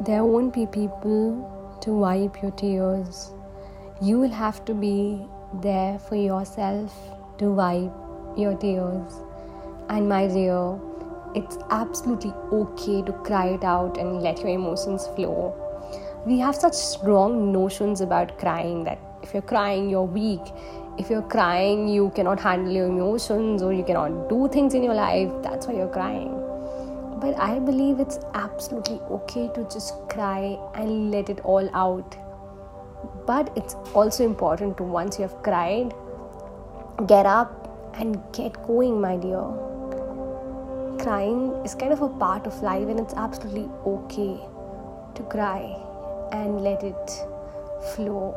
there won't be people to wipe your tears. You will have to be there for yourself to wipe your tears. And my dear, it's absolutely okay to cry it out and let your emotions flow. We have such strong notions about crying that if you're crying, you're weak. If you're crying, you cannot handle your emotions or you cannot do things in your life. That's why you're crying. But I believe it's absolutely okay to just cry and let it all out. But it's also important to once you have cried, get up and get going, my dear. Crying is kind of a part of life, and it's absolutely okay to cry and let it flow.